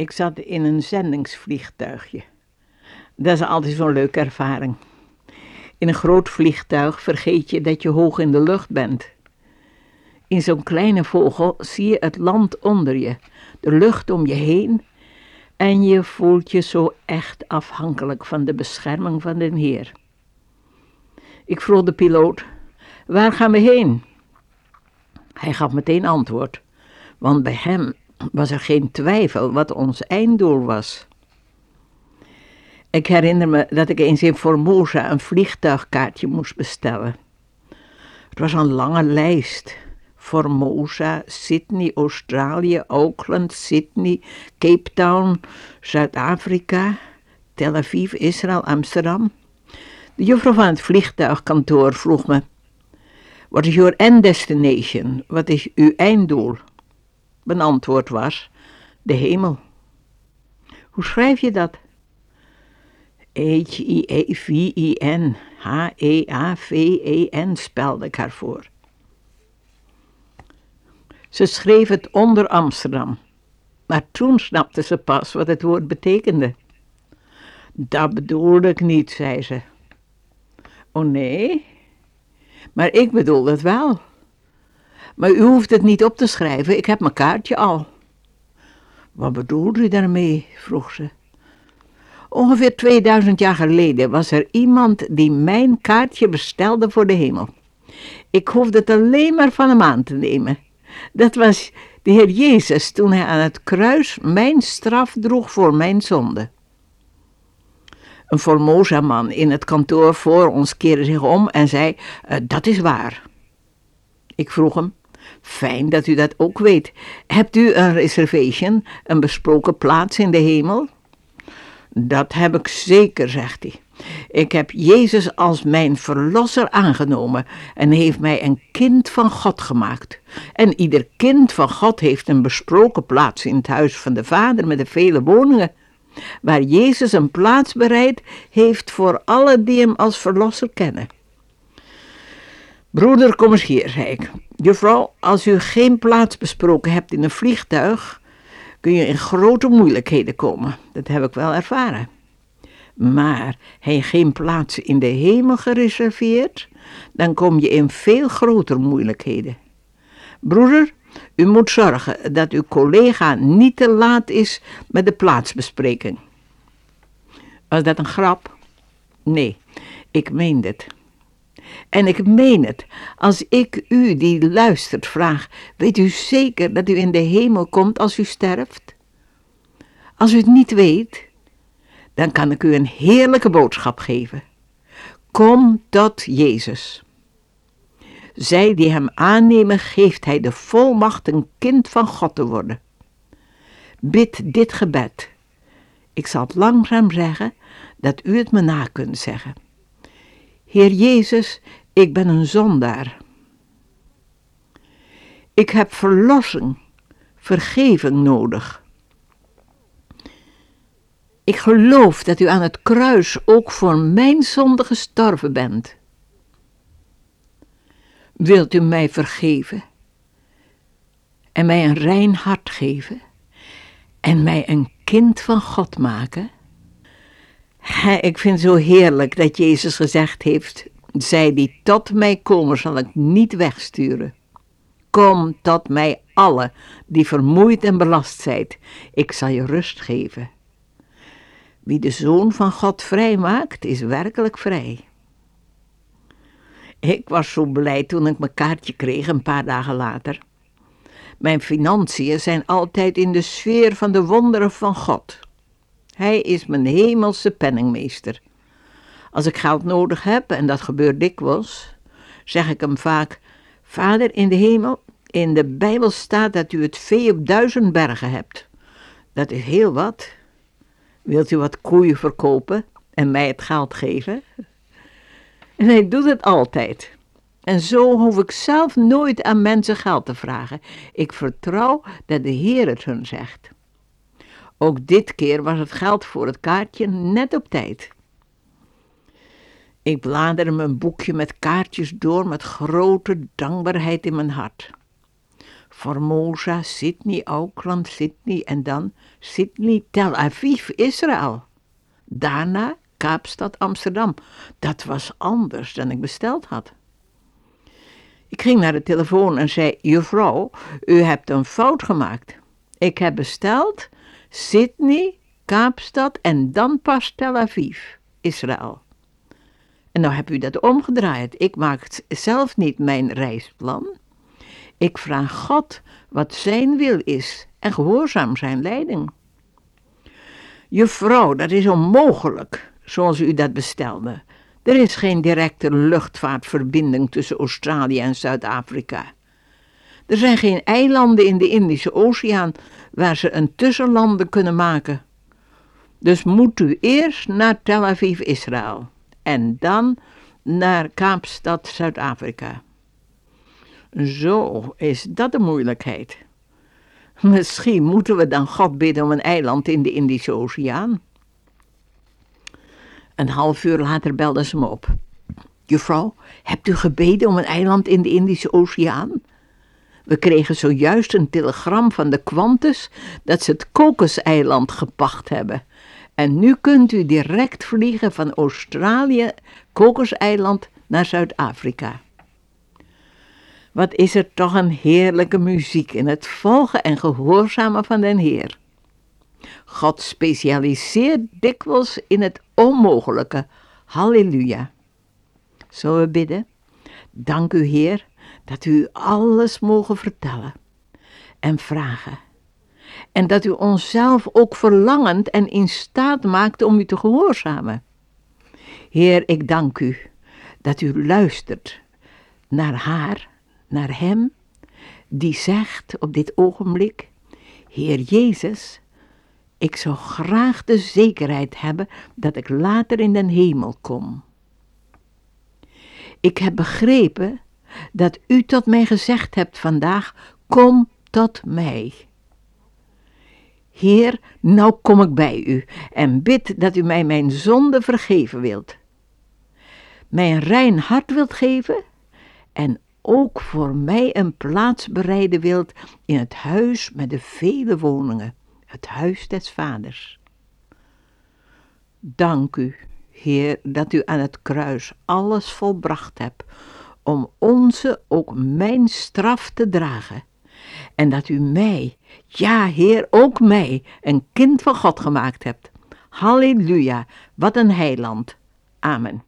Ik zat in een zendingsvliegtuigje. Dat is altijd zo'n leuke ervaring. In een groot vliegtuig vergeet je dat je hoog in de lucht bent. In zo'n kleine vogel zie je het land onder je, de lucht om je heen en je voelt je zo echt afhankelijk van de bescherming van de Heer. Ik vroeg de piloot, waar gaan we heen? Hij gaf meteen antwoord, want bij hem was er geen twijfel wat ons einddoel was. Ik herinner me dat ik eens in Formosa een vliegtuigkaartje moest bestellen. Het was een lange lijst. Formosa, Sydney, Australië, Auckland, Sydney, Cape Town, Zuid-Afrika, Tel Aviv, Israël, Amsterdam. De juffrouw van het vliegtuigkantoor vroeg me: What is your end destination? Wat is uw einddoel? Mijn antwoord was: De hemel. Hoe schrijf je dat? H-I-E-V-I-N, H-E-A-V-E-N spelde ik haar voor. Ze schreef het onder Amsterdam, maar toen snapte ze pas wat het woord betekende. Dat bedoelde ik niet, zei ze. Oh nee, maar ik bedoel het wel. Maar u hoeft het niet op te schrijven, ik heb mijn kaartje al. Wat bedoelt u daarmee? vroeg ze. Ongeveer 2000 jaar geleden was er iemand die mijn kaartje bestelde voor de hemel. Ik hoefde het alleen maar van hem aan te nemen. Dat was de Heer Jezus toen hij aan het kruis mijn straf droeg voor mijn zonde. Een Formosa-man in het kantoor voor ons keerde zich om en zei: uh, Dat is waar. Ik vroeg hem: Fijn dat u dat ook weet. Hebt u een reservation, een besproken plaats in de hemel? Dat heb ik zeker, zegt hij. Ik heb Jezus als mijn verlosser aangenomen en heeft mij een kind van God gemaakt. En ieder kind van God heeft een besproken plaats in het huis van de Vader met de vele woningen, waar Jezus een plaats bereid heeft voor alle die hem als verlosser kennen. Broeder, kom eens hier, zei ik. Juffrouw, als u geen plaats besproken hebt in een vliegtuig, kun je in grote moeilijkheden komen. Dat heb ik wel ervaren. Maar hij geen plaats in de hemel gereserveerd, dan kom je in veel grotere moeilijkheden. Broeder, u moet zorgen dat uw collega niet te laat is met de plaatsbespreking. Was dat een grap? Nee, ik meen het. En ik meen het, als ik u die luistert vraag, weet u zeker dat u in de hemel komt als u sterft? Als u het niet weet, dan kan ik u een heerlijke boodschap geven. Kom tot Jezus. Zij die hem aannemen, geeft hij de volmacht een kind van God te worden. Bid dit gebed. Ik zal langzaam zeggen, dat u het me na kunt zeggen. Heer Jezus, ik ben een zondaar. Ik heb verlossing, vergeving nodig. Ik geloof dat u aan het kruis ook voor mijn zonde gestorven bent. Wilt u mij vergeven en mij een rein hart geven en mij een kind van God maken? Ik vind het zo heerlijk dat Jezus gezegd heeft, zij die tot mij komen zal ik niet wegsturen. Kom tot mij alle die vermoeid en belast zijt, ik zal je rust geven. Wie de Zoon van God vrij maakt, is werkelijk vrij. Ik was zo blij toen ik mijn kaartje kreeg een paar dagen later. Mijn financiën zijn altijd in de sfeer van de wonderen van God. Hij is mijn hemelse penningmeester. Als ik geld nodig heb, en dat gebeurt dikwijls, zeg ik hem vaak: Vader in de hemel, in de Bijbel staat dat u het vee op duizend bergen hebt. Dat is heel wat. Wilt u wat koeien verkopen en mij het geld geven? En hij doet het altijd. En zo hoef ik zelf nooit aan mensen geld te vragen. Ik vertrouw dat de Heer het hun zegt. Ook dit keer was het geld voor het kaartje net op tijd. Ik bladerde mijn boekje met kaartjes door met grote dankbaarheid in mijn hart. Formosa, Sydney, Auckland, Sydney en dan Sydney, Tel Aviv, Israël. Daarna Kaapstad, Amsterdam. Dat was anders dan ik besteld had. Ik ging naar de telefoon en zei: Juffrouw, u hebt een fout gemaakt. Ik heb besteld Sydney, Kaapstad en dan pas Tel Aviv, Israël. En nou heb u dat omgedraaid. Ik maak zelf niet mijn reisplan. Ik vraag God wat zijn wil is en gehoorzaam zijn leiding. Juffrouw, dat is onmogelijk, zoals u dat bestelde. Er is geen directe luchtvaartverbinding tussen Australië en Zuid-Afrika. Er zijn geen eilanden in de Indische Oceaan waar ze een tussenlanden kunnen maken. Dus moet u eerst naar Tel Aviv, Israël en dan naar Kaapstad, Zuid-Afrika. Zo is dat de moeilijkheid. Misschien moeten we dan God bidden om een eiland in de Indische Oceaan. Een half uur later belde ze me op. Juffrouw, hebt u gebeden om een eiland in de Indische Oceaan? We kregen zojuist een telegram van de Qantas dat ze het Kokoseiland gepacht hebben. En nu kunt u direct vliegen van Australië, Kokoseiland, naar Zuid-Afrika. Wat is er toch een heerlijke muziek in het volgen en gehoorzamen van den Heer. God specialiseert dikwijls in het onmogelijke. Halleluja. Zullen we bidden? Dank u, Heer, dat u alles mogen vertellen en vragen. En dat u onszelf ook verlangend en in staat maakt om u te gehoorzamen. Heer, ik dank u dat u luistert naar haar, naar hem, die zegt op dit ogenblik: Heer Jezus, ik zou graag de zekerheid hebben dat ik later in den hemel kom. Ik heb begrepen dat u tot mij gezegd hebt vandaag: Kom tot mij. Heer, nou kom ik bij u en bid dat u mij mijn zonde vergeven wilt. Mij een rein hart wilt geven en ook voor mij een plaats bereiden wilt in het huis met de vele woningen het huis des vaders. Dank u, Heer, dat u aan het kruis alles volbracht hebt om onze, ook mijn straf te dragen. En dat u mij, ja Heer, ook mij, een kind van God gemaakt hebt. Halleluja, wat een heiland. Amen.